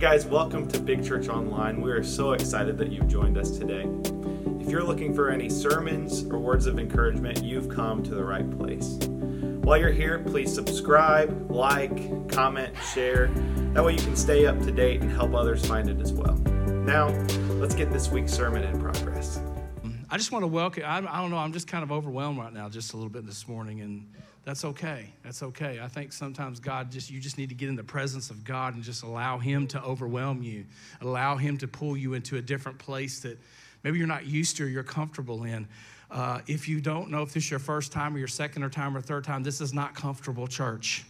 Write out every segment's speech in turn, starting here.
guys, welcome to Big Church Online. We are so excited that you've joined us today. If you're looking for any sermons or words of encouragement, you've come to the right place. While you're here, please subscribe, like, comment, share. That way you can stay up to date and help others find it as well. Now, let's get this week's sermon in progress. I just want to welcome, I, I don't know, I'm just kind of overwhelmed right now, just a little bit this morning, and that's okay. That's okay. I think sometimes God just, you just need to get in the presence of God and just allow Him to overwhelm you, allow Him to pull you into a different place that maybe you're not used to or you're comfortable in. Uh, if you don't know if this is your first time or your second or time or third time, this is not comfortable church.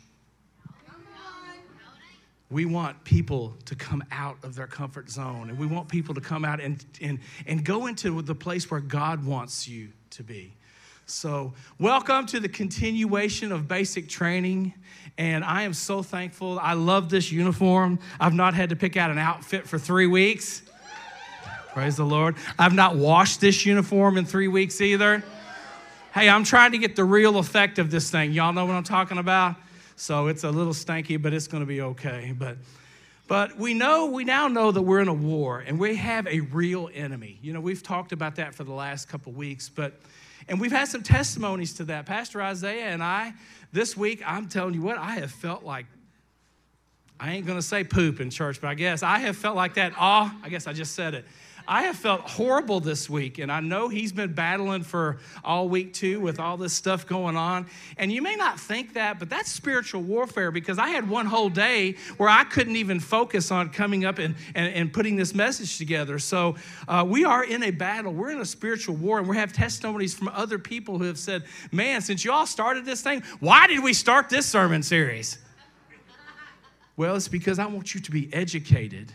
We want people to come out of their comfort zone and we want people to come out and, and, and go into the place where God wants you to be. So, welcome to the continuation of basic training. And I am so thankful. I love this uniform. I've not had to pick out an outfit for three weeks. Praise the Lord. I've not washed this uniform in three weeks either. Hey, I'm trying to get the real effect of this thing. Y'all know what I'm talking about? So it's a little stanky, but it's going to be okay. But but we know we now know that we're in a war and we have a real enemy. You know, we've talked about that for the last couple weeks, but and we've had some testimonies to that. Pastor Isaiah and I this week, I'm telling you what, I have felt like I ain't to say poop in church, but I guess I have felt like that. Oh, I guess I just said it. I have felt horrible this week, and I know he's been battling for all week too with all this stuff going on. And you may not think that, but that's spiritual warfare because I had one whole day where I couldn't even focus on coming up and, and, and putting this message together. So uh, we are in a battle, we're in a spiritual war, and we have testimonies from other people who have said, Man, since you all started this thing, why did we start this sermon series? Well, it's because I want you to be educated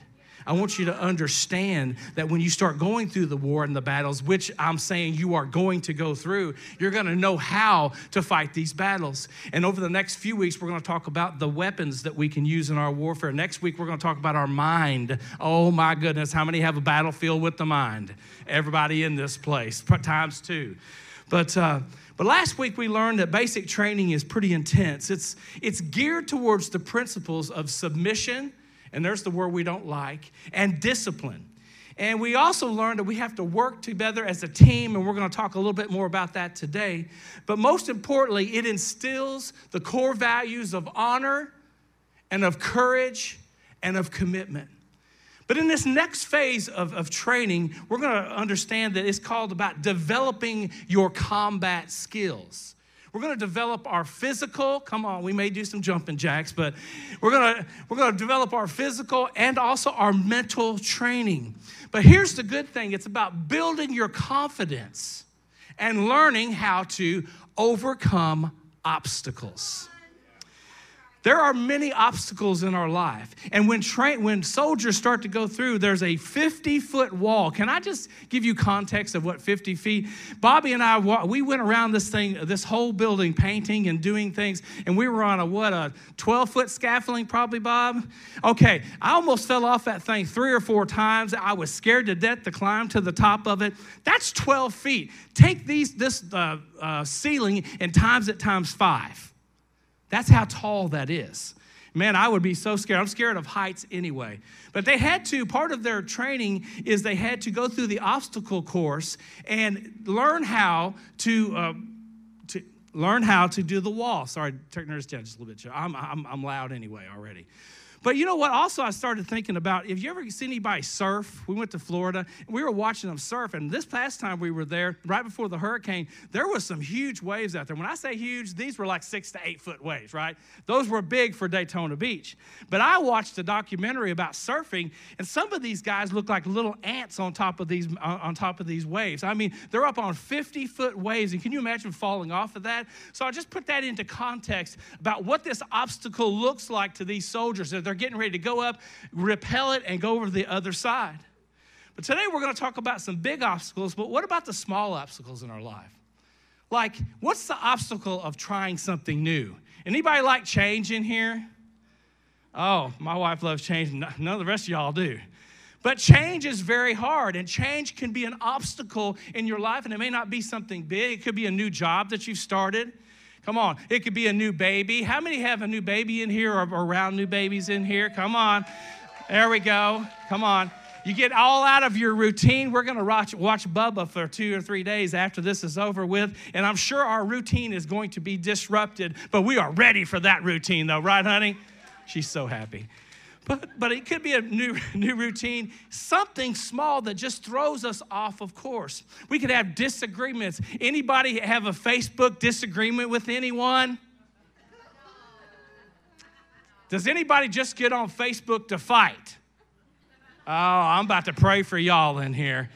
I want you to understand that when you start going through the war and the battles, which I'm saying you are going to go through, you're going to know how to fight these battles. And over the next few weeks, we're going to talk about the weapons that we can use in our warfare. Next week, we're going to talk about our mind. Oh my goodness, how many have a battlefield with the mind? Everybody in this place, times two. But, uh, but last week we learned that basic training is pretty intense. It's, it's geared towards the principles of submission and there's the word we don't like, and discipline. And we also learned that we have to work together as a team, and we're going to talk a little bit more about that today. But most importantly, it instills the core values of honor and of courage and of commitment. But in this next phase of, of training, we're going to understand that it's called about developing your combat skills. We're going to develop our physical. Come on, we may do some jumping jacks, but we're going to we're going to develop our physical and also our mental training. But here's the good thing, it's about building your confidence and learning how to overcome obstacles. There are many obstacles in our life. And when, tra- when soldiers start to go through, there's a 50 foot wall. Can I just give you context of what 50 feet? Bobby and I, we went around this thing, this whole building, painting and doing things, and we were on a what, a 12 foot scaffolding, probably, Bob? Okay, I almost fell off that thing three or four times. I was scared to death to climb to the top of it. That's 12 feet. Take these, this uh, uh, ceiling and times it times five. That's how tall that is. Man, I would be so scared. I'm scared of heights anyway. But they had to, part of their training is they had to go through the obstacle course and learn how to. Uh, to learn how to do the wall. Sorry, turn this down just a little bit. I'm, I'm, I'm loud anyway already. But you know what? Also, I started thinking about if you ever see anybody surf, we went to Florida and we were watching them surf. And this past time we were there, right before the hurricane, there was some huge waves out there. When I say huge, these were like six to eight foot waves, right? Those were big for Daytona Beach. But I watched a documentary about surfing, and some of these guys look like little ants on top of these uh, on top of these waves. I mean, they're up on 50 foot waves, and can you imagine falling off of that? So I just put that into context about what this obstacle looks like to these soldiers. They're they're getting ready to go up, repel it, and go over to the other side. But today we're going to talk about some big obstacles, but what about the small obstacles in our life? Like, what's the obstacle of trying something new? Anybody like change in here? Oh, my wife loves change. None of the rest of y'all do. But change is very hard, and change can be an obstacle in your life, and it may not be something big. It could be a new job that you've started. Come on. It could be a new baby. How many have a new baby in here or around new babies in here? Come on. There we go. Come on. You get all out of your routine. We're going to watch, watch Bubba for two or three days after this is over with. And I'm sure our routine is going to be disrupted, but we are ready for that routine, though, right, honey? She's so happy. But, but it could be a new, new routine, something small that just throws us off of course. We could have disagreements. Anybody have a Facebook disagreement with anyone? Does anybody just get on Facebook to fight? Oh, I'm about to pray for y'all in here.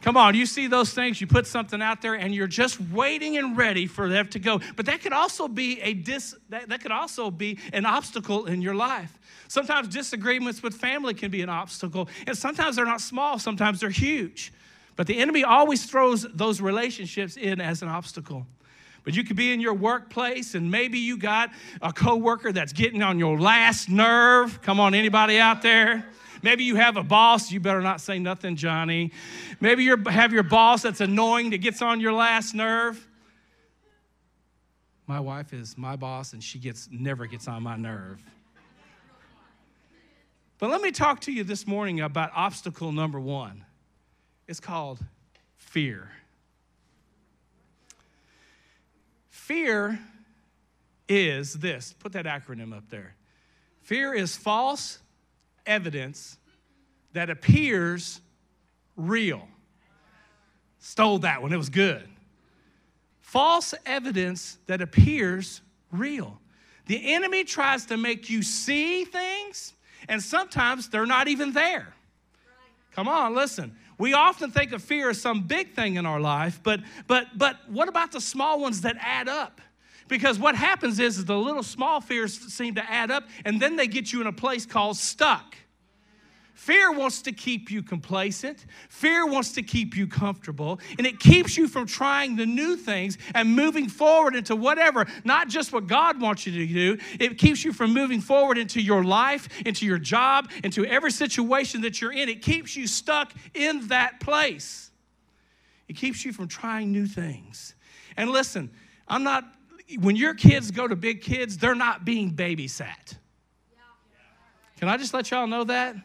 Come on, you see those things, you put something out there and you're just waiting and ready for them to go. But that could also be a dis that, that could also be an obstacle in your life. Sometimes disagreements with family can be an obstacle, and sometimes they're not small, sometimes they're huge. But the enemy always throws those relationships in as an obstacle. But you could be in your workplace and maybe you got a coworker that's getting on your last nerve. Come on, anybody out there? Maybe you have a boss, you better not say nothing, Johnny. Maybe you have your boss that's annoying that gets on your last nerve. My wife is my boss and she gets never gets on my nerve. But let me talk to you this morning about obstacle number 1. It's called fear. Fear is this. Put that acronym up there. Fear is false evidence that appears real. Stole that one, it was good. False evidence that appears real. The enemy tries to make you see things, and sometimes they're not even there. Come on, listen. We often think of fear as some big thing in our life, but but but what about the small ones that add up? Because what happens is, is the little small fears seem to add up, and then they get you in a place called stuck. Fear wants to keep you complacent. Fear wants to keep you comfortable. And it keeps you from trying the new things and moving forward into whatever, not just what God wants you to do. It keeps you from moving forward into your life, into your job, into every situation that you're in. It keeps you stuck in that place. It keeps you from trying new things. And listen, I'm not, when your kids go to big kids, they're not being babysat. Can I just let y'all know that?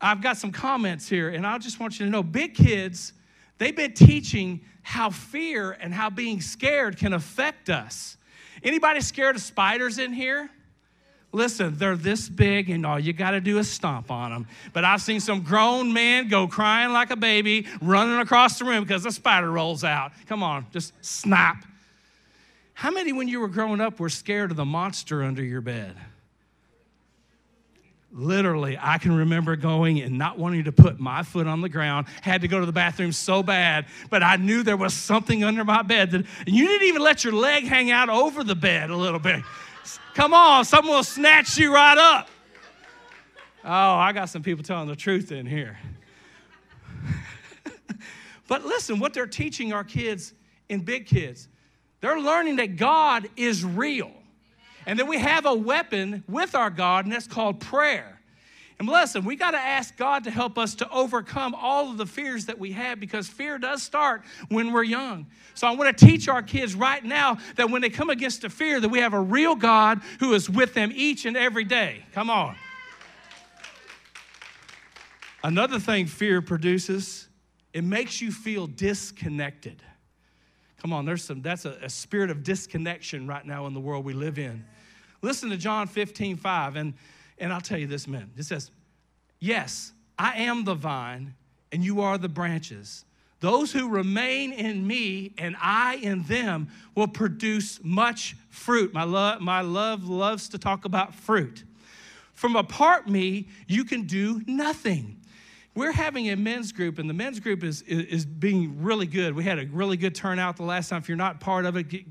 I've got some comments here, and I just want you to know big kids, they've been teaching how fear and how being scared can affect us. Anybody scared of spiders in here? Listen, they're this big, and all you got to do is stomp on them. But I've seen some grown men go crying like a baby, running across the room because a spider rolls out. Come on, just snap. How many, when you were growing up, were scared of the monster under your bed? Literally, I can remember going and not wanting to put my foot on the ground, had to go to the bathroom so bad, but I knew there was something under my bed that you didn't even let your leg hang out over the bed a little bit. Come on, someone will snatch you right up. Oh, I got some people telling the truth in here. but listen, what they're teaching our kids in big kids, they're learning that God is real. And then we have a weapon with our God, and that's called prayer. And listen, we got to ask God to help us to overcome all of the fears that we have because fear does start when we're young. So I want to teach our kids right now that when they come against a fear, that we have a real God who is with them each and every day. Come on. Another thing fear produces, it makes you feel disconnected. Come on, there's some, that's a, a, spirit of disconnection right now in the world we live in. Listen to John 15, 5, and, and I'll tell you this, man. It says, Yes, I am the vine, and you are the branches. Those who remain in me and I in them will produce much fruit. My love, my love loves to talk about fruit. From apart me, you can do nothing. We're having a men's group, and the men's group is, is, is, being really good. We had a really good turnout the last time. If you're not part of it, get,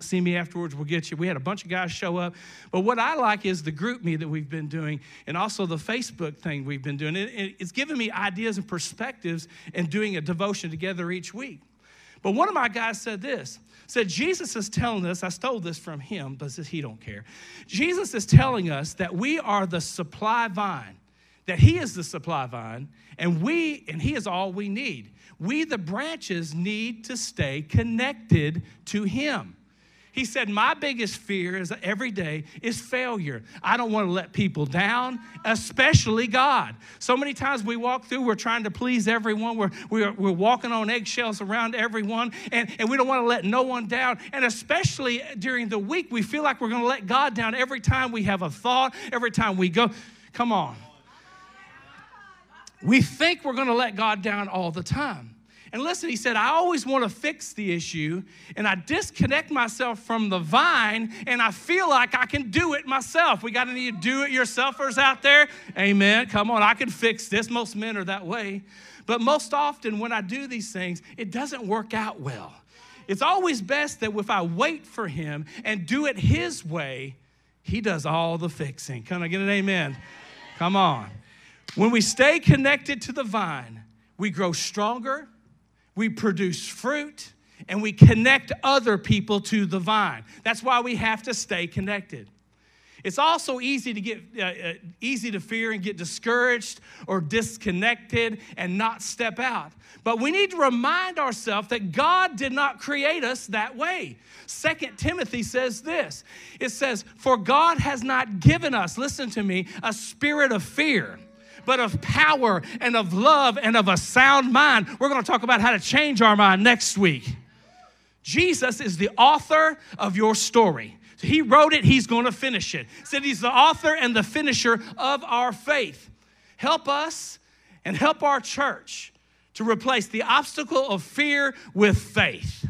see me afterwards. We'll get you. We had a bunch of guys show up. But what I like is the GroupMe that we've been doing, and also the Facebook thing we've been doing. It, it, it's given me ideas and perspectives and doing a devotion together each week. But one of my guys said this said jesus is telling us i stole this from him but he don't care jesus is telling us that we are the supply vine that He is the supply vine, and we, and He is all we need. We, the branches, need to stay connected to Him. He said, My biggest fear is every day is failure. I don't want to let people down, especially God. So many times we walk through, we're trying to please everyone, we're, we're, we're walking on eggshells around everyone, and, and we don't want to let no one down. And especially during the week, we feel like we're going to let God down every time we have a thought, every time we go. Come on. We think we're going to let God down all the time. And listen, he said, I always want to fix the issue, and I disconnect myself from the vine, and I feel like I can do it myself. We got any do it yourselfers out there? Amen. Come on, I can fix this. Most men are that way. But most often, when I do these things, it doesn't work out well. It's always best that if I wait for him and do it his way, he does all the fixing. Can I get an amen? Come on. When we stay connected to the vine, we grow stronger we produce fruit, and we connect other people to the vine. That's why we have to stay connected. It's also easy to get uh, uh, easy to fear and get discouraged or disconnected and not step out. But we need to remind ourselves that God did not create us that way. Second Timothy says this. It says, "For God has not given us, listen to me, a spirit of fear." But of power and of love and of a sound mind. We're going to talk about how to change our mind next week. Jesus is the author of your story. He wrote it, he's going to finish it. Said he's the author and the finisher of our faith. Help us and help our church to replace the obstacle of fear with faith.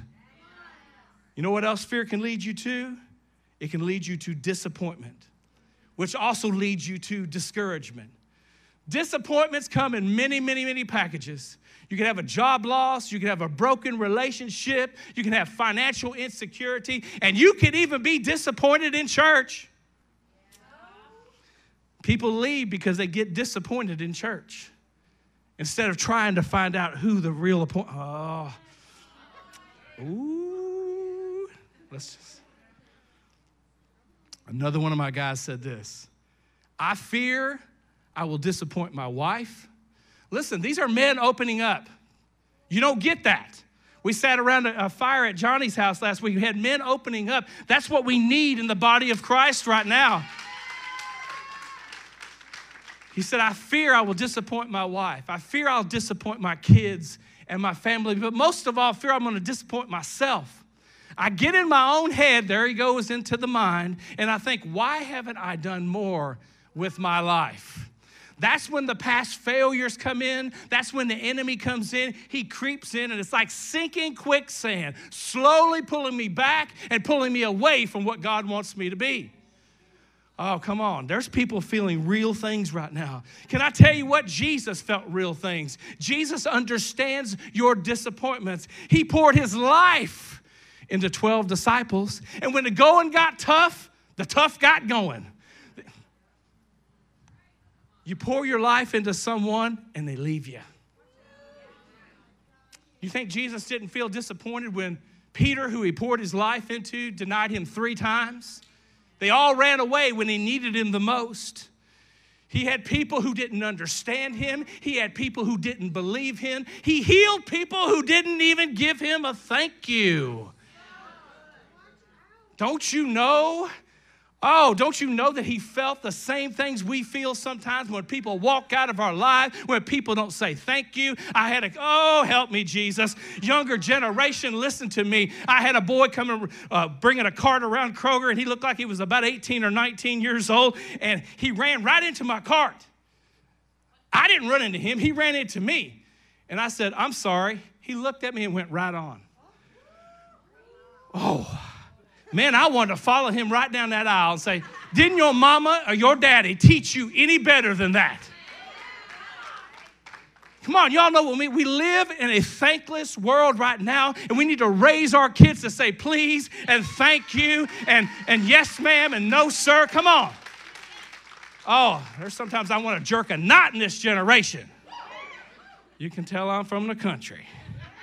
You know what else fear can lead you to? It can lead you to disappointment, which also leads you to discouragement. Disappointments come in many, many, many packages. You can have a job loss, you can have a broken relationship, you can have financial insecurity, and you can even be disappointed in church. People leave because they get disappointed in church instead of trying to find out who the real appointment. Oh. Ooh. Let's just. Another one of my guys said this I fear I will disappoint my wife. Listen, these are men opening up. You don't get that. We sat around a, fire at Johnny's house last week. We had men opening up. That's what we need in the body of Christ right now. He said, I fear I will disappoint my wife. I fear I'll disappoint my kids and my family, but most of all, I fear I'm going to disappoint myself. I get in my own head, there he goes into the mind, and I think, why haven't I done more with my life? That's when the past failures come in. That's when the enemy comes in. He creeps in, and it's like sinking quicksand, slowly pulling me back and pulling me away from what God wants me to be. Oh, come on. There's people feeling real things right now. Can I tell you what? Jesus felt real things. Jesus understands your disappointments. He poured his life into 12 disciples, and when the going got tough, the tough got going. You pour your life into someone and they leave you. You think Jesus didn't feel disappointed when Peter, who he poured his life into, denied him three times? They all ran away when he needed him the most. He had people who didn't understand him. He had people who didn't believe him. He healed people who didn't even give him a thank you. Don't you know Oh, don't you know that he felt the same things we feel sometimes when people walk out of our life, when people don't say thank you? I had a, oh, help me, Jesus. Younger generation, listen to me. I had a boy coming, uh, bringing a cart around Kroger, and he looked like he was about 18 or 19 years old, and he ran right into my cart. I didn't run into him, he ran into me. And I said, I'm sorry. He looked at me and went right on. Oh, Man, I wanted to follow him right down that aisle and say, Didn't your mama or your daddy teach you any better than that? Come on, y'all know what we, we live in a thankless world right now, and we need to raise our kids to say please and thank you and, and yes, ma'am, and no, sir. Come on. Oh, there's sometimes I want to jerk a knot in this generation. You can tell I'm from the country,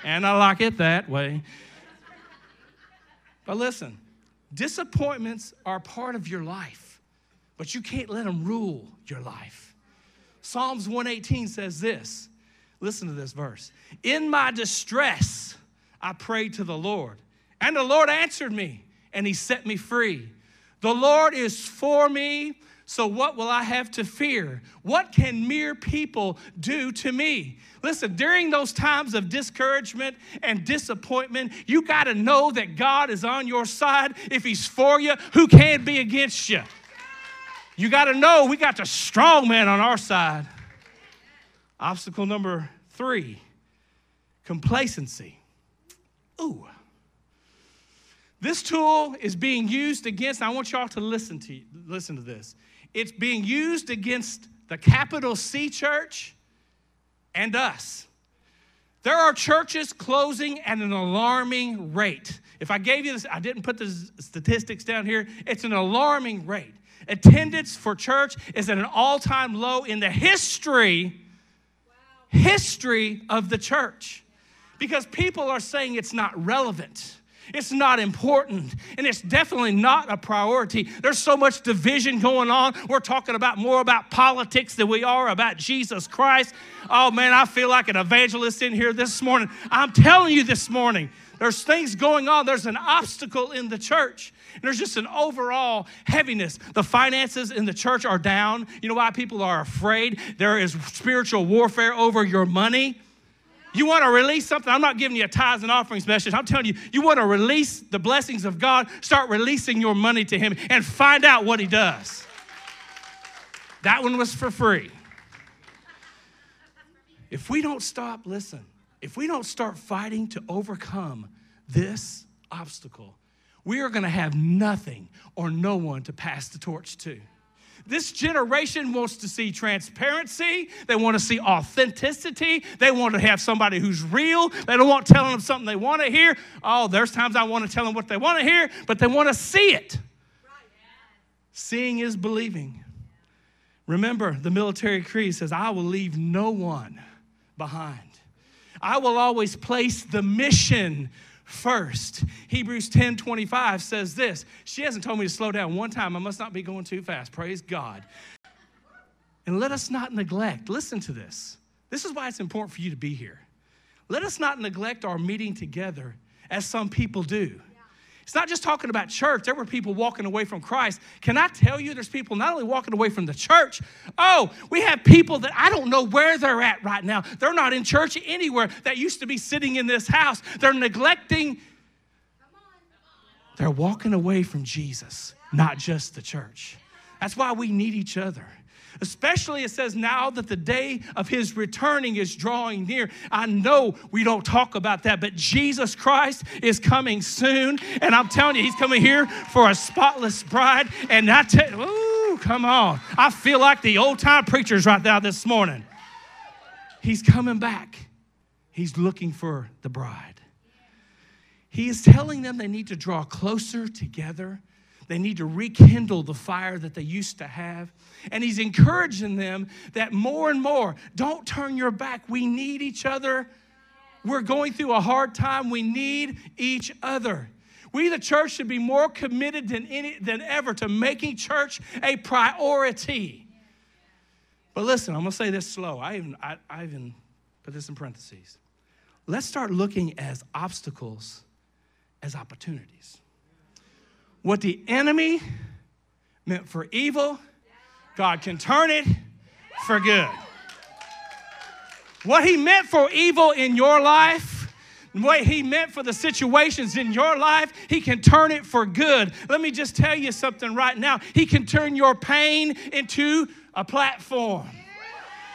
and I like it that way. But listen, Disappointments are part of your life, but you can't let them rule your life. Psalms 118 says this listen to this verse In my distress, I prayed to the Lord, and the Lord answered me and he set me free. The Lord is for me, so what will I have to fear? What can mere people do to me? Listen, during those times of discouragement and disappointment, you got to know that God is on your side. If He's for you, who can be against you? You got to know we got the strong man on our side. Obstacle number three complacency. Ooh. This tool is being used against, I want y'all to listen to, listen to this. It's being used against the capital C church and us. There are churches closing at an alarming rate. If I gave you this, I didn't put the statistics down here, it's an alarming rate. Attendance for church is at an all time low in the history, history of the church. Because people are saying it's not relevant. It's not important, and it's definitely not a priority. There's so much division going on. We're talking about more about politics than we are about Jesus Christ. Oh man, I feel like an evangelist in here this morning. I'm telling you this morning, there's things going on. There's an obstacle in the church. There's just an overall heaviness. The finances in the church are down. You know why people are afraid? There is spiritual warfare over your money. You want to release something? I'm not giving you a tithes and offerings message. I'm telling you, you want to release the blessings of God, start releasing your money to Him and find out what He does. That one was for free. If we don't stop, listen, if we don't start fighting to overcome this obstacle, we are going to have nothing or no one to pass the torch to. This generation wants to see transparency. They want to see authenticity. They want to have somebody who's real. They don't want telling them something they want to hear. Oh, there's times I want to tell them what they want to hear, but they want to see it. Seeing is believing. Remember, the military creed says, I will leave no one behind. I will always place the mission first. Hebrews 10 25 says this. She hasn't told me to slow down one time. I must not be going too fast. Praise God. And let us not neglect, listen to this. This is why it's important for you to be here. Let us not neglect our meeting together as some people do. It's not just talking about church. There were people walking away from Christ. Can I tell you, there's people not only walking away from the church, oh, we have people that I don't know where they're at right now. They're not in church anywhere that used to be sitting in this house. They're neglecting, they're walking away from Jesus, not just the church. That's why we need each other. Especially, it says, now that the day of his returning is drawing near. I know we don't talk about that, but Jesus Christ is coming soon. And I'm telling you, he's coming here for a spotless bride. And I tell ooh, come on. I feel like the old time preachers right now this morning. He's coming back, he's looking for the bride. He is telling them they need to draw closer together they need to rekindle the fire that they used to have. And he's encouraging them that more and more, don't turn your back. We need each other. We're going through a hard time. We need each other. We, the church, should be more committed than, any, than ever to making church a priority. But listen, I'm going to say this slow. I even, I, I even put this in parentheses. Let's start looking as obstacles as opportunities. What the enemy meant for evil, God can turn it for good. What he meant for evil in your life, what he meant for the situations in your life, he can turn it for good. Let me just tell you something right now. He can turn your pain into a platform.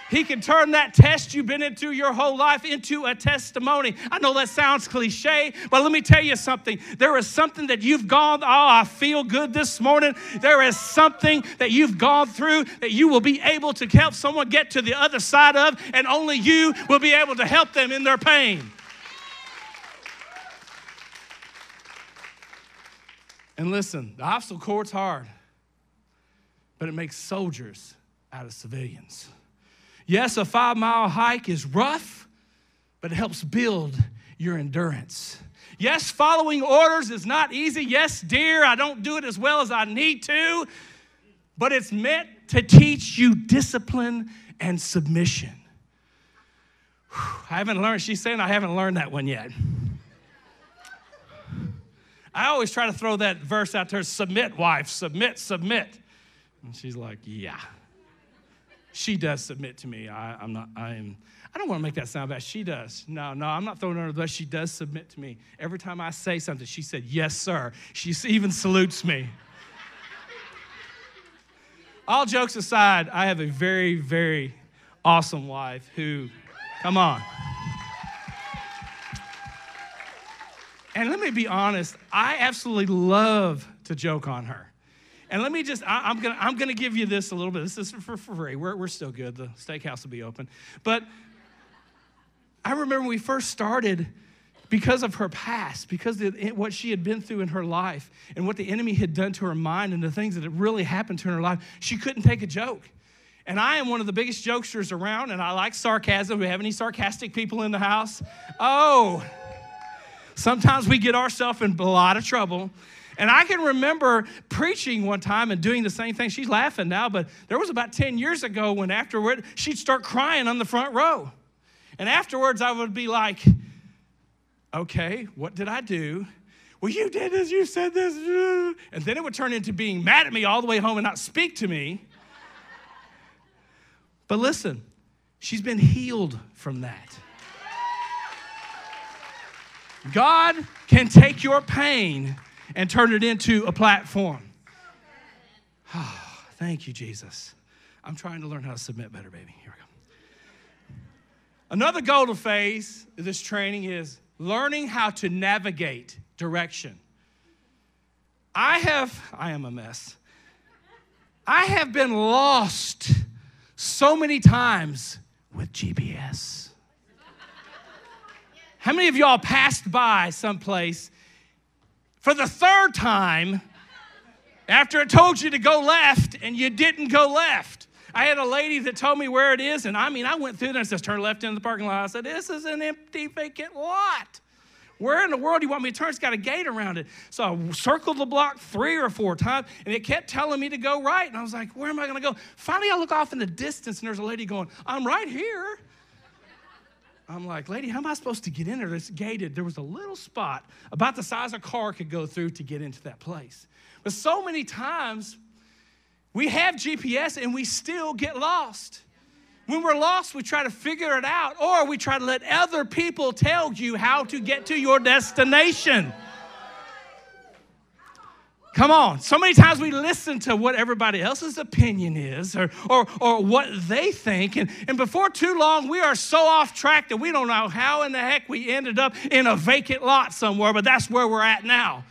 He can turn that test you've been into your whole life into a testimony. I know that sounds cliche, but let me tell you something. There is something that you've gone, oh, I feel good this morning. There is something that you've gone through that you will be able to help someone get to the other side of, and only you will be able to help them in their pain. And listen, the obstacle course hard, but it makes soldiers out of civilians. Yes, a five mile hike is rough, but it helps build your endurance. Yes, following orders is not easy. Yes, dear, I don't do it as well as I need to, but it's meant to teach you discipline and submission. I haven't learned, she's saying I haven't learned that one yet. I always try to throw that verse out there submit, wife, submit, submit. And she's like, yeah. She does submit to me. I, am not, I am, I don't want to make that sound bad. She does. No, no, I'm not throwing her under the bus. She does submit to me. Every time I say something, she said, yes, sir. She even salutes me. All jokes aside, I have a very, very awesome wife who, come on. And let me be honest, I absolutely love to joke on her. And let me just, I, am gonna, I'm gonna give you this a little bit. This is for, for free. We're, we're still good. The steakhouse will be open. But I remember we first started, because of her past, because of what she had been through in her life, and what the enemy had done to her mind, and the things that had really happened to her life, she couldn't take a joke. And I am one of the biggest jokesters around, and I like sarcasm. Do we have any sarcastic people in the house? Oh, sometimes we get ourselves in a lot of trouble. And I can remember preaching one time and doing the same thing. She's laughing now, but there was about 10 years ago when afterward she'd start crying on the front row. And afterwards I would be like, okay, what did I do? Well, you did this, you said this. And then it would turn into being mad at me all the way home and not speak to me. But listen, she's been healed from that. God can take your pain and turn it into a platform. Oh, thank you, Jesus. I'm trying to learn how to submit better, baby. Here we go. Another golden phase of this training is learning how to navigate direction. I have, I am a mess. I have been lost so many times with GPS. How many of y'all passed by someplace for the third time after I told you to go left and you didn't go left? I had a lady that told me where it is, and I mean, I went through there and says, turn left into the parking lot. I said, this is an empty, vacant lot. Where in the world do you want me to turn? It's got a gate around it. So I circled the block three or four times, and it kept telling me to go right. And I was like, where am I going to go? Finally, I look off in the distance, and there's a lady going, I'm right here. I'm like, lady, how am I supposed to get in there? It's gated. There was a little spot about the size a car could go through to get into that place. But so many times we have GPS and we still get lost. When we're lost, we try to figure it out, or we try to let other people tell you how to get to your destination. Come on. So many times we listen to what everybody else's opinion is or, or, or what they think. And, and before too long, we are so off track that we don't know how in the heck we ended up in a vacant lot somewhere, but that's where we're at now.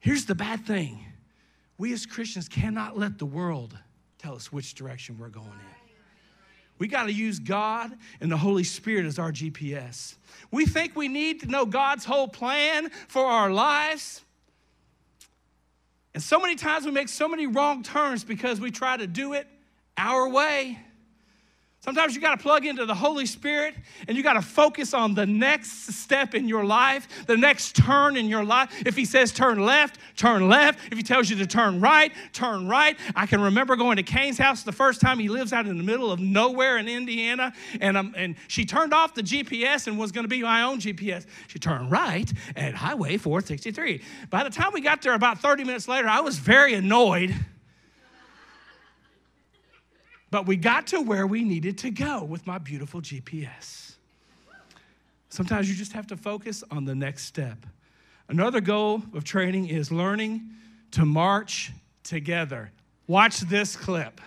Here's the bad thing we as Christians cannot let the world tell us which direction we're going in. We got to use God and the Holy Spirit as our GPS. We think we need to know God's whole plan for our lives. And so many times we make so many wrong turns because we try to do it our way. Sometimes you got to plug into the Holy Spirit and you got to focus on the next step in your life, the next turn in your life. If He says turn left, turn left. If He tells you to turn right, turn right. I can remember going to Kane's house the first time he lives out in the middle of nowhere in Indiana, and, um, and she turned off the GPS and was going to be my own GPS. She turned right at Highway 463. By the time we got there about 30 minutes later, I was very annoyed but we got to where we needed to go with my beautiful GPS. Sometimes you just have to focus on the next step. Another goal of training is learning to march together. Watch this clip.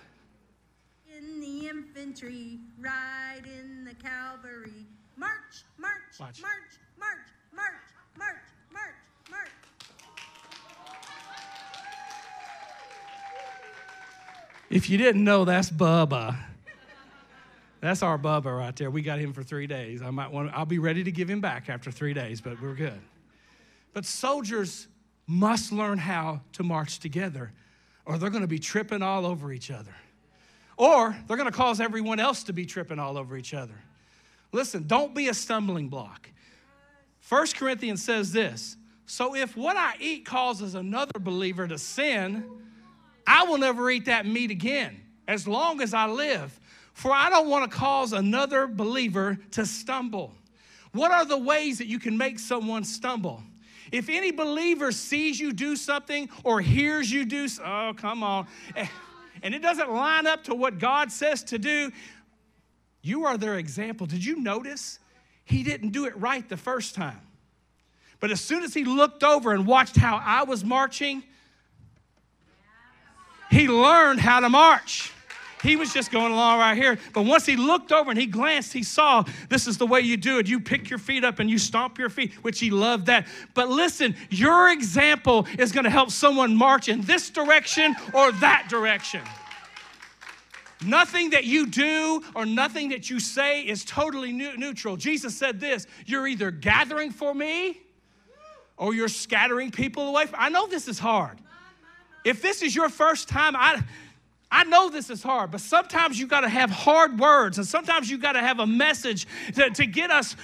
In the infantry, ride in the cavalry, march, march, Watch. march, march, march, If you didn't know, that's Bubba. That's our Bubba right there. We got him for three days. I might want. I'll be ready to give him back after three days, but we're good. But soldiers must learn how to march together, or they're going to be tripping all over each other, or they're going to cause everyone else to be tripping all over each other. Listen, don't be a stumbling block. First Corinthians says this. So if what I eat causes another believer to sin, I will never eat that meat again as long as I live, for I don't want to cause another believer to stumble. What are the ways that you can make someone stumble? If any believer sees you do something or hears you do, oh, come on, and it doesn't line up to what God says to do, you are their example. Did you notice? He didn't do it right the first time. But as soon as he looked over and watched how I was marching, he learned how to march. He was just going along right here. But once he looked over and he glanced, he saw this is the way you do it. You pick your feet up and you stomp your feet, which he loved that. But listen, your example is going to help someone march in this direction or that direction. Nothing that you do or nothing that you say is totally neutral. Jesus said this You're either gathering for me or you're scattering people away. I know this is hard. If this is your first time, I, I know this is hard, but sometimes you got to have hard words and sometimes you got to have a message to, to get us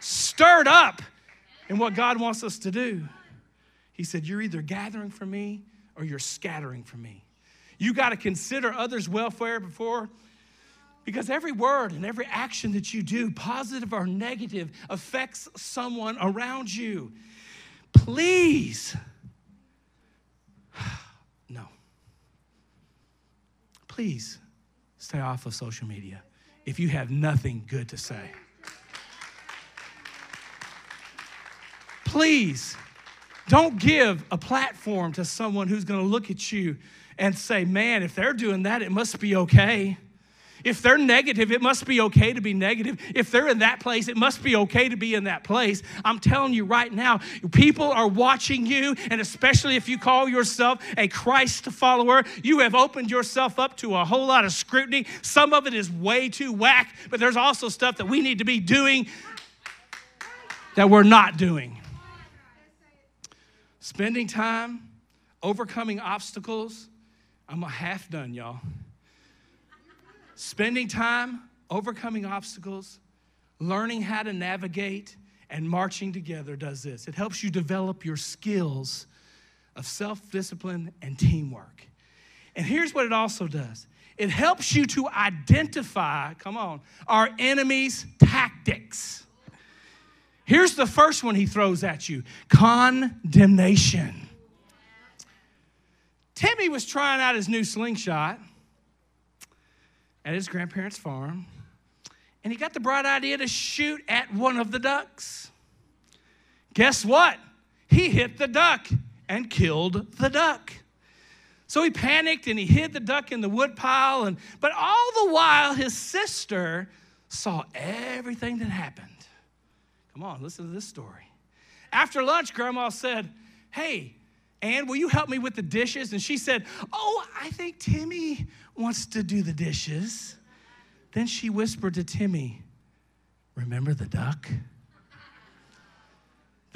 stirred up in what God wants us to do. He said, You're either gathering for me or you're scattering for me. You got to consider others' welfare before because every word and every action that you do, positive or negative, affects someone around you. Please, Please stay off of social media if you have nothing good to say. Please don't give a platform to someone who's going to look at you and say, man, if they're doing that, it must be okay. If they're negative, it must be okay to be negative. If they're in that place, it must be okay to be in that place. I'm telling you right now, people are watching you, and especially if you call yourself a Christ follower, you have opened yourself up to a whole lot of scrutiny. Some of it is way too whack, but there's also stuff that we need to be doing that we're not doing. Spending time overcoming obstacles I'm a half done, y'all. Spending time overcoming obstacles, learning how to navigate, and marching together does this. It helps you develop your skills of self discipline and teamwork. And here's what it also does it helps you to identify, come on, our enemy's tactics. Here's the first one he throws at you condemnation. Timmy was trying out his new slingshot at his grandparents' farm, and he got the bright idea to shoot at one of the ducks. Guess what? He hit the duck and killed the duck. So he panicked and he hid the duck in the woodpile, and but all the while his sister saw everything that happened. Come on, listen to this story. After lunch, grandma said, Hey, Ann, will you help me with the dishes? And she said, Oh, I think Timmy wants to do the dishes. Then she whispered to Timmy, Remember the duck?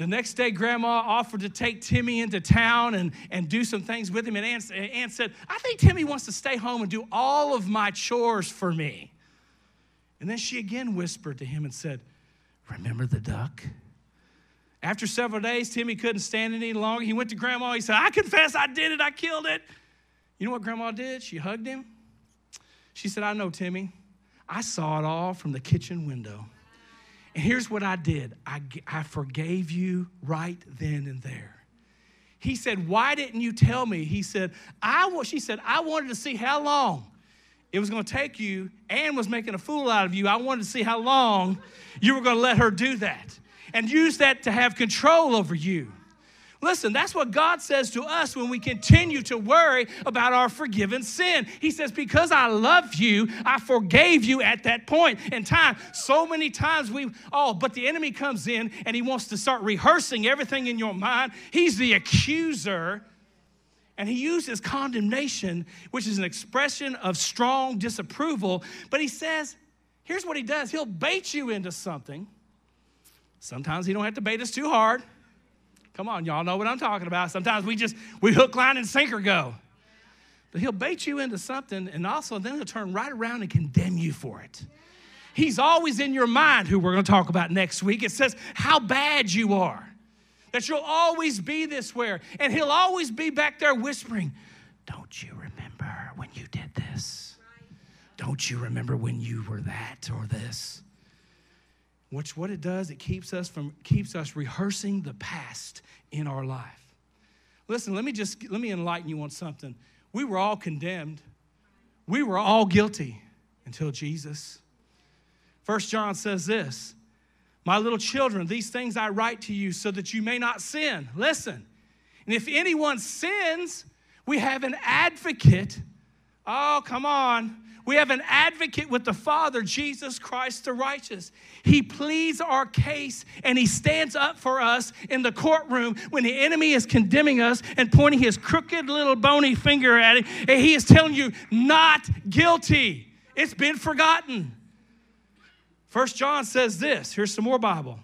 The next day, Grandma offered to take Timmy into town and, and do some things with him. And Ann, Ann said, I think Timmy wants to stay home and do all of my chores for me. And then she again whispered to him and said, Remember the duck? After several days, Timmy couldn't stand it any longer. He went to grandma. He said, I confess I did it. I killed it. You know what grandma did? She hugged him. She said, I know, Timmy. I saw it all from the kitchen window. And here's what I did I, I forgave you right then and there. He said, Why didn't you tell me? He said, I, she said, I wanted to see how long it was going to take you. Ann was making a fool out of you. I wanted to see how long you were going to let her do that and use that to have control over you. Listen, that's what God says to us when we continue to worry about our forgiven sin. He says, Because I love you, I forgave you at that point in time. So many times we, oh, but the enemy comes in and he wants to start rehearsing everything in your mind. He's the accuser. And he uses condemnation, which is an expression of strong disapproval. But he says, here's what he does he'll bait you into something Sometimes he don't have to bait us too hard. Come on, y'all know what I'm talking about. Sometimes we just we hook, line, and sinker go. But he'll bait you into something, and also then he'll turn right around and condemn you for it. He's always in your mind, who we're going to talk about next week. It says how bad you are, that you'll always be this way, and he'll always be back there whispering, Don't you remember when you did this? Don't you remember when you were that or this? Which what it does, it keeps us from keeps us rehearsing the past in our life. Listen, let me just let me enlighten you on something. We were all condemned. We were all guilty until Jesus. First John says this, my little children, these things I write to you so that you may not sin. Listen. And if anyone sins, we have an advocate. Oh, come on. We have an advocate with the Father, Jesus Christ the righteous. He pleads our case and he stands up for us in the courtroom when the enemy is condemning us and pointing his crooked little bony finger at it. And he is telling you, not guilty. It's been forgotten. First John says this here's some more Bible.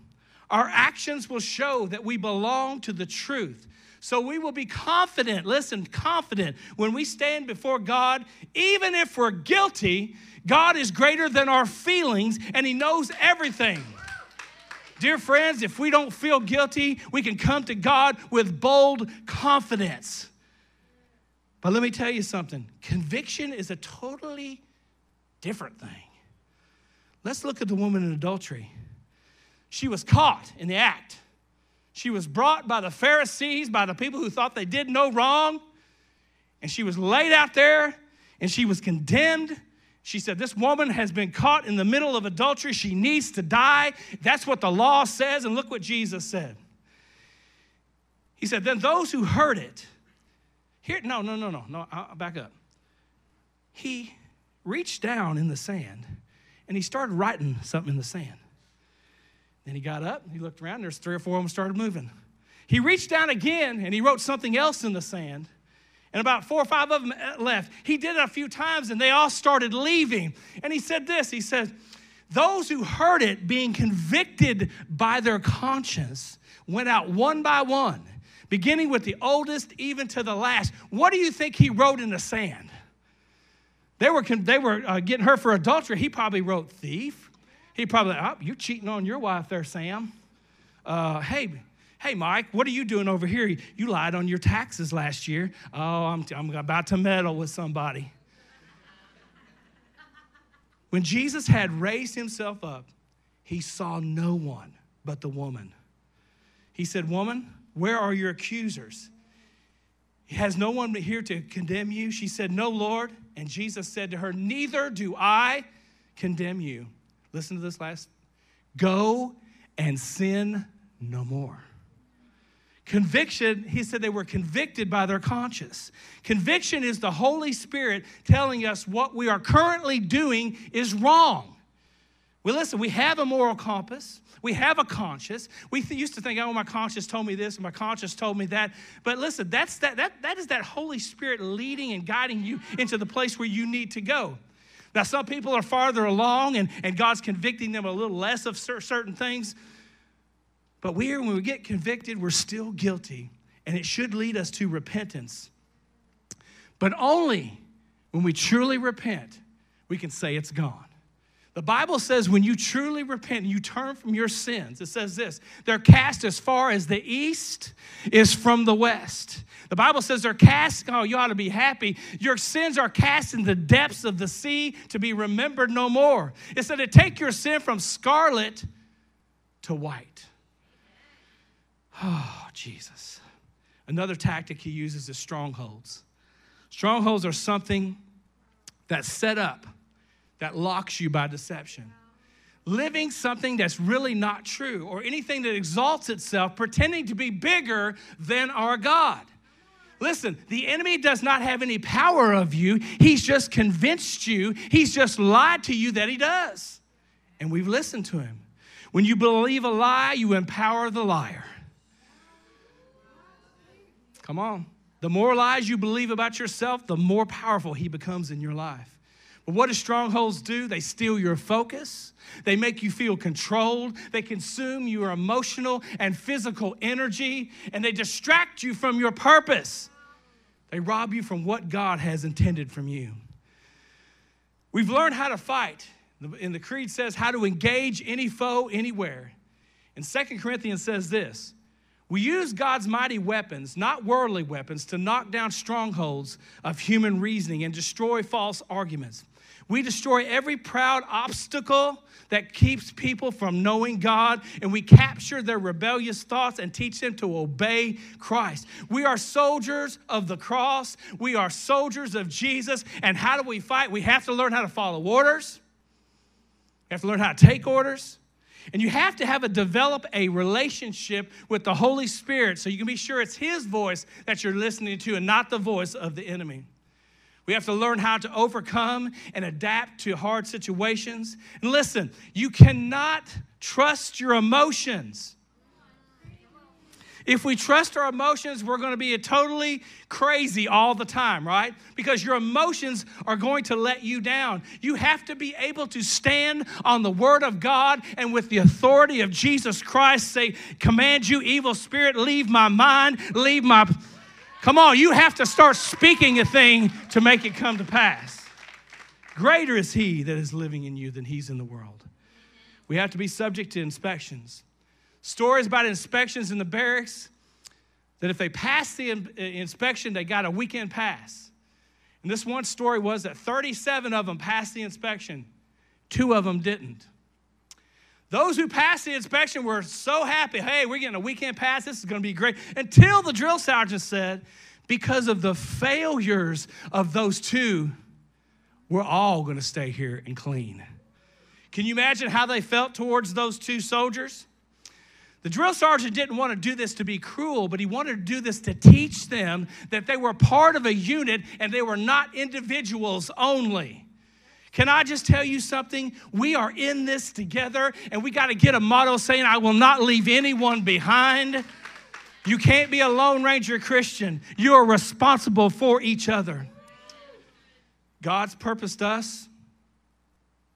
Our actions will show that we belong to the truth. So we will be confident, listen, confident when we stand before God, even if we're guilty, God is greater than our feelings and He knows everything. Dear friends, if we don't feel guilty, we can come to God with bold confidence. But let me tell you something conviction is a totally different thing. Let's look at the woman in adultery. She was caught in the act. She was brought by the Pharisees, by the people who thought they did no wrong, and she was laid out there and she was condemned. She said, This woman has been caught in the middle of adultery. She needs to die. That's what the law says. And look what Jesus said. He said, Then those who heard it, here, no, no, no, no, no, I'll back up. He reached down in the sand and he started writing something in the sand. Then he got up, he looked around, there's three or four of them started moving. He reached down again and he wrote something else in the sand. And about four or five of them uh, left. He did it a few times and they all started leaving. And he said this He said, Those who heard it being convicted by their conscience went out one by one, beginning with the oldest even to the last. What do you think he wrote in the sand? They were, they were uh, getting her for adultery. He probably wrote thief, he probably, oh, you're cheating on your wife there, Sam. Uh, hey, hey, Mike, what are you doing over here? You lied on your taxes last year. Oh, I'm, I'm about to meddle with somebody. When Jesus had raised himself up, he saw no one but the woman. He said, Woman, where are your accusers? Has no one here to condemn you? She said, No, Lord. And Jesus said to her, Neither do I condemn you. Listen to this last. Go and sin no more. Conviction, he said they were convicted by their conscience. Conviction is the Holy Spirit telling us what we are currently doing is wrong. Well, listen, we have a moral compass. We have a conscience. We th- used to think, oh, my conscience told me this, and my conscience told me that. But listen, that's that, that, that is that Holy Spirit leading and guiding you into the place where you need to go. Now, some people are farther along and, and God's convicting them a little less of certain things. But we, when we get convicted, we're still guilty, and it should lead us to repentance. But only when we truly repent, we can say it's gone. The Bible says when you truly repent and you turn from your sins, it says this they're cast as far as the east is from the west. The Bible says they're cast, oh, you ought to be happy. Your sins are cast in the depths of the sea to be remembered no more. It said to take your sin from scarlet to white. Oh, Jesus. Another tactic he uses is strongholds. Strongholds are something that's set up that locks you by deception. Living something that's really not true, or anything that exalts itself, pretending to be bigger than our God. Listen, the enemy does not have any power of you. He's just convinced you, he's just lied to you that he does. And we've listened to him. When you believe a lie, you empower the liar. Come on. The more lies you believe about yourself, the more powerful he becomes in your life. What do strongholds do? They steal your focus. They make you feel controlled. They consume your emotional and physical energy, and they distract you from your purpose. They rob you from what God has intended from you. We've learned how to fight. And the creed says how to engage any foe anywhere. And Second Corinthians says this we use God's mighty weapons, not worldly weapons, to knock down strongholds of human reasoning and destroy false arguments. We destroy every proud obstacle that keeps people from knowing God, and we capture their rebellious thoughts and teach them to obey Christ. We are soldiers of the cross, we are soldiers of Jesus. And how do we fight? We have to learn how to follow orders, you have to learn how to take orders. And you have to have a develop a relationship with the Holy Spirit so you can be sure it's His voice that you're listening to and not the voice of the enemy. We have to learn how to overcome and adapt to hard situations. And listen, you cannot trust your emotions. If we trust our emotions, we're going to be totally crazy all the time, right? Because your emotions are going to let you down. You have to be able to stand on the word of God and with the authority of Jesus Christ say, Command you, evil spirit, leave my mind, leave my Come on, you have to start speaking a thing to make it come to pass. Greater is He that is living in you than He's in the world. We have to be subject to inspections. Stories about inspections in the barracks that if they passed the uh, inspection, they got a weekend pass. And this one story was that 37 of them passed the inspection, two of them didn't. Those who passed the inspection were so happy. Hey, we're getting a weekend pass. This is going to be great. Until the drill sergeant said, because of the failures of those two, we're all going to stay here and clean. Can you imagine how they felt towards those two soldiers? The drill sergeant didn't want to do this to be cruel, but he wanted to do this to teach them that they were part of a unit and they were not individuals only. Can I just tell you something? We are in this together, and we got to get a motto saying, I will not leave anyone behind. You can't be a Lone Ranger Christian. You are responsible for each other. God's purposed us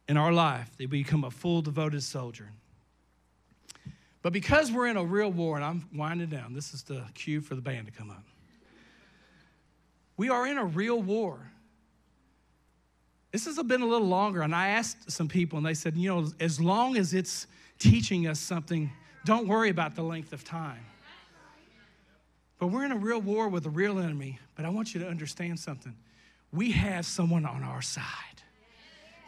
in our life that we become a full devoted soldier. But because we're in a real war, and I'm winding down, this is the cue for the band to come up. We are in a real war. This has been a little longer, and I asked some people, and they said, you know, as long as it's teaching us something, don't worry about the length of time. But we're in a real war with a real enemy, but I want you to understand something. We have someone on our side.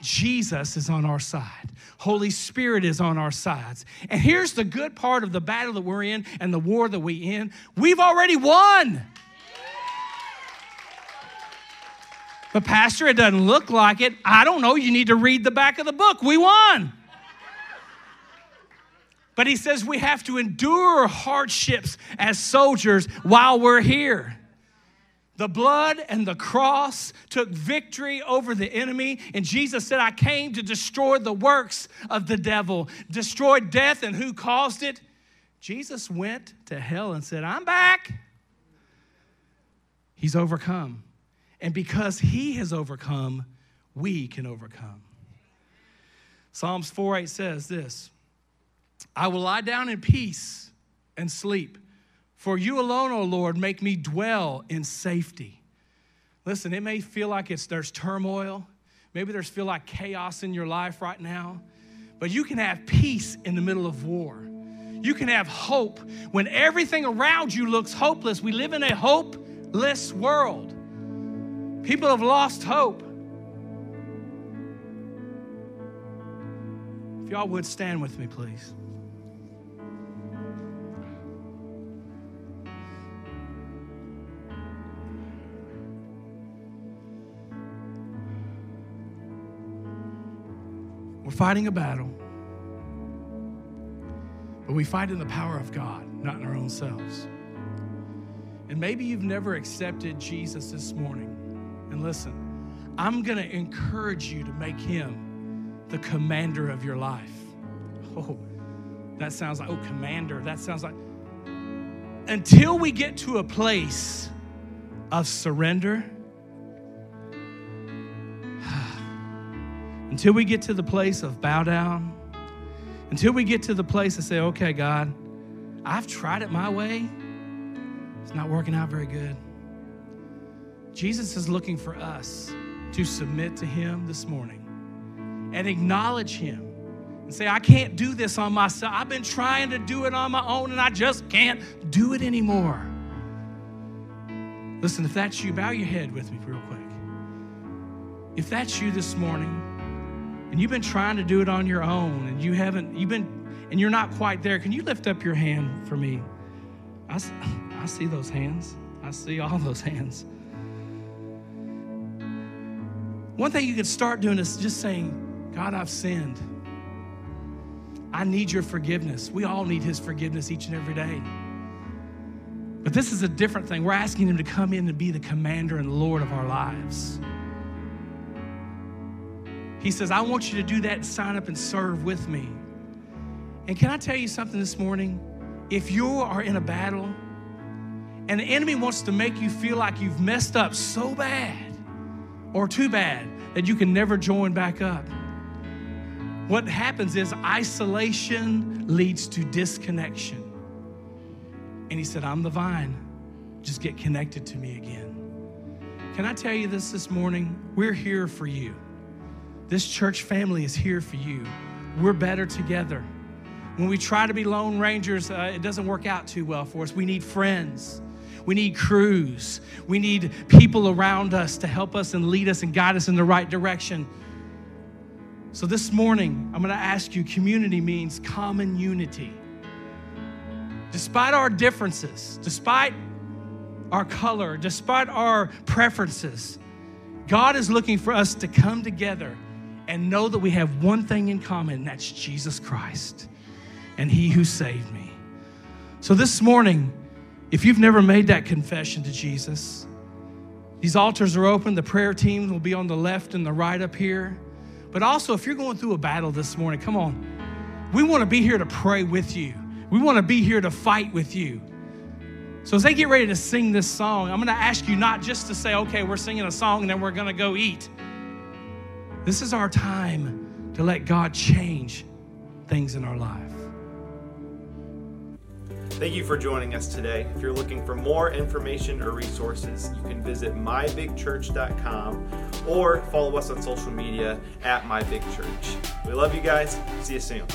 Jesus is on our side. Holy Spirit is on our sides. And here's the good part of the battle that we're in and the war that we in. We've already won. But, Pastor, it doesn't look like it. I don't know. You need to read the back of the book. We won. But he says we have to endure hardships as soldiers while we're here. The blood and the cross took victory over the enemy. And Jesus said, I came to destroy the works of the devil, destroy death, and who caused it? Jesus went to hell and said, I'm back. He's overcome. And because he has overcome, we can overcome. Psalms 4 8 says this I will lie down in peace and sleep, for you alone, O Lord, make me dwell in safety. Listen, it may feel like it's there's turmoil. Maybe there's feel like chaos in your life right now, but you can have peace in the middle of war. You can have hope when everything around you looks hopeless. We live in a hopeless world. People have lost hope. If y'all would stand with me, please. We're fighting a battle, but we fight in the power of God, not in our own selves. And maybe you've never accepted Jesus this morning. And listen, I'm going to encourage you to make him the commander of your life. Oh, that sounds like, oh, commander. That sounds like, until we get to a place of surrender, until we get to the place of bow down, until we get to the place of say, okay, God, I've tried it my way, it's not working out very good. Jesus is looking for us to submit to Him this morning and acknowledge Him and say, I can't do this on myself. I've been trying to do it on my own and I just can't do it anymore. Listen, if that's you, bow your head with me real quick. if that's you this morning and you've been trying to do it on your own and you haven't, you've been, and you're not quite there, can you lift up your hand for me? I, I see those hands. I see all those hands. One thing you can start doing is just saying, God, I've sinned. I need your forgiveness. We all need his forgiveness each and every day. But this is a different thing. We're asking him to come in and be the commander and Lord of our lives. He says, I want you to do that sign up and serve with me. And can I tell you something this morning? If you are in a battle and the enemy wants to make you feel like you've messed up so bad or too bad that you can never join back up, what happens is isolation leads to disconnection. And he said, I'm the vine. Just get connected to me again. Can I tell you this this morning? We're here for you. This church family is here for you. We're better together. When we try to be lone rangers, uh, it doesn't work out too well for us. We need friends. We need crews. We need people around us to help us and lead us and guide us in the right direction. So this morning, I'm going to ask you community means common unity. Despite our differences, despite our color, despite our preferences, God is looking for us to come together and know that we have one thing in common, and that's Jesus Christ and He who saved me. So this morning, if you've never made that confession to Jesus, these altars are open. The prayer team will be on the left and the right up here. But also, if you're going through a battle this morning, come on. We want to be here to pray with you. We want to be here to fight with you. So, as they get ready to sing this song, I'm going to ask you not just to say, okay, we're singing a song and then we're going to go eat. This is our time to let God change things in our life. Thank you for joining us today. If you're looking for more information or resources, you can visit mybigchurch.com or follow us on social media at mybigchurch. We love you guys. See you soon.